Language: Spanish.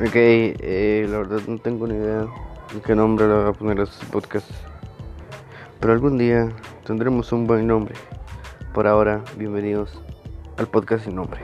Ok, eh, la verdad no tengo ni idea de qué nombre le voy a poner a este podcast. Pero algún día tendremos un buen nombre. Por ahora, bienvenidos al podcast sin nombre.